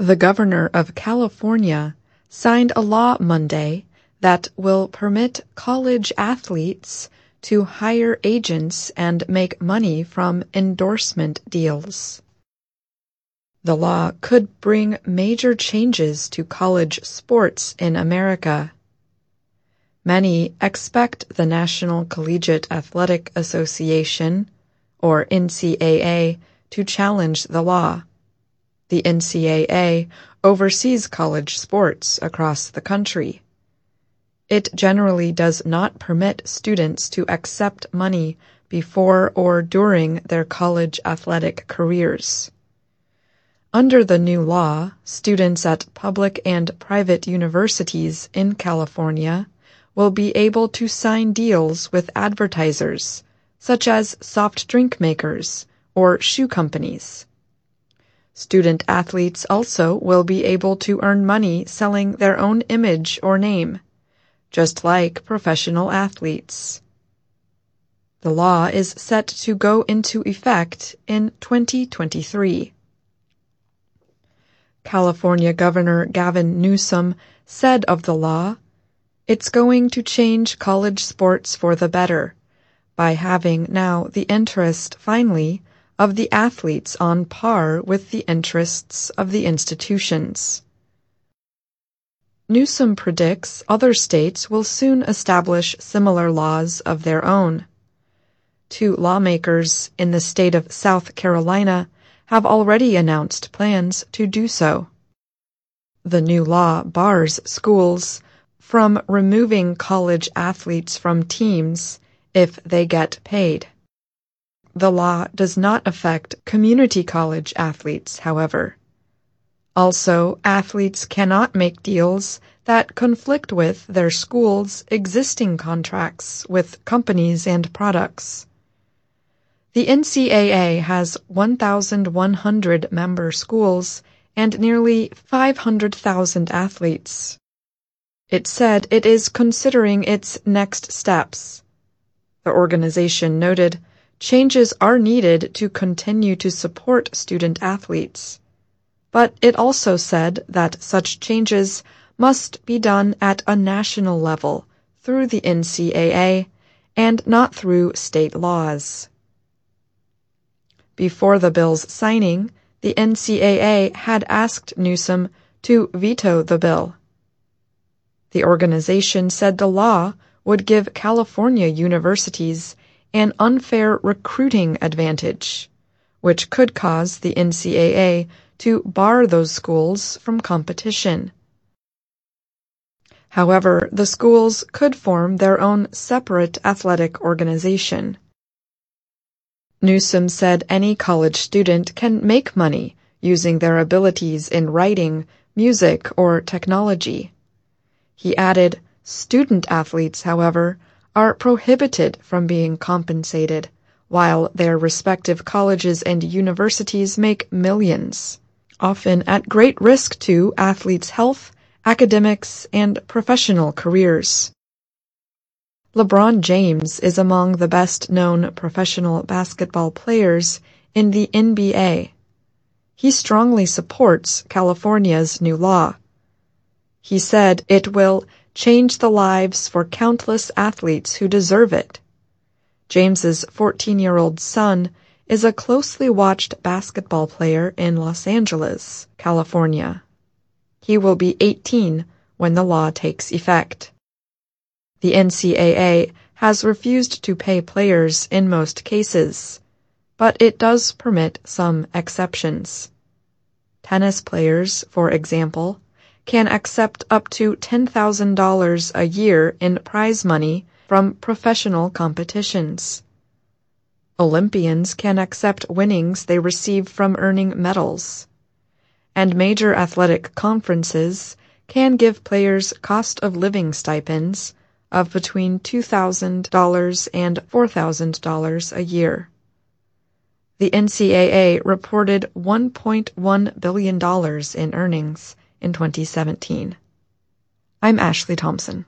The Governor of California signed a law Monday that will permit college athletes to hire agents and make money from endorsement deals. The law could bring major changes to college sports in America. Many expect the National Collegiate Athletic Association, or NCAA, to challenge the law. The NCAA oversees college sports across the country. It generally does not permit students to accept money before or during their college athletic careers. Under the new law, students at public and private universities in California will be able to sign deals with advertisers, such as soft drink makers or shoe companies. Student athletes also will be able to earn money selling their own image or name just like professional athletes. The law is set to go into effect in 2023. California Governor Gavin Newsom said of the law, it's going to change college sports for the better by having now the interest, finally, of the athletes on par with the interests of the institutions. Newsom predicts other states will soon establish similar laws of their own. Two lawmakers in the state of South Carolina have already announced plans to do so. The new law bars schools from removing college athletes from teams if they get paid. The law does not affect community college athletes, however. Also, athletes cannot make deals that conflict with their school's existing contracts with companies and products. The NCAA has 1,100 member schools and nearly 500,000 athletes. It said it is considering its next steps. The organization noted changes are needed to continue to support student athletes but it also said that such changes must be done at a national level through the NCAA and not through state laws. Before the bill's signing, the NCAA had asked Newsom to veto the bill. The organization said the law would give California universities an unfair recruiting advantage, which could cause the NCAA to bar those schools from competition. However, the schools could form their own separate athletic organization. Newsom said any college student can make money using their abilities in writing, music, or technology. He added, student athletes, however, are prohibited from being compensated, while their respective colleges and universities make millions often at great risk to athletes' health, academics, and professional careers. LeBron James is among the best known professional basketball players in the NBA. He strongly supports California's new law. He said it will change the lives for countless athletes who deserve it. James's 14-year-old son is a closely watched basketball player in Los Angeles, California. He will be 18 when the law takes effect. The NCAA has refused to pay players in most cases, but it does permit some exceptions. Tennis players, for example, can accept up to $10,000 a year in prize money from professional competitions. Olympians can accept winnings they receive from earning medals. And major athletic conferences can give players cost of living stipends of between $2,000 and $4,000 a year. The NCAA reported $1.1 billion in earnings in 2017. I'm Ashley Thompson.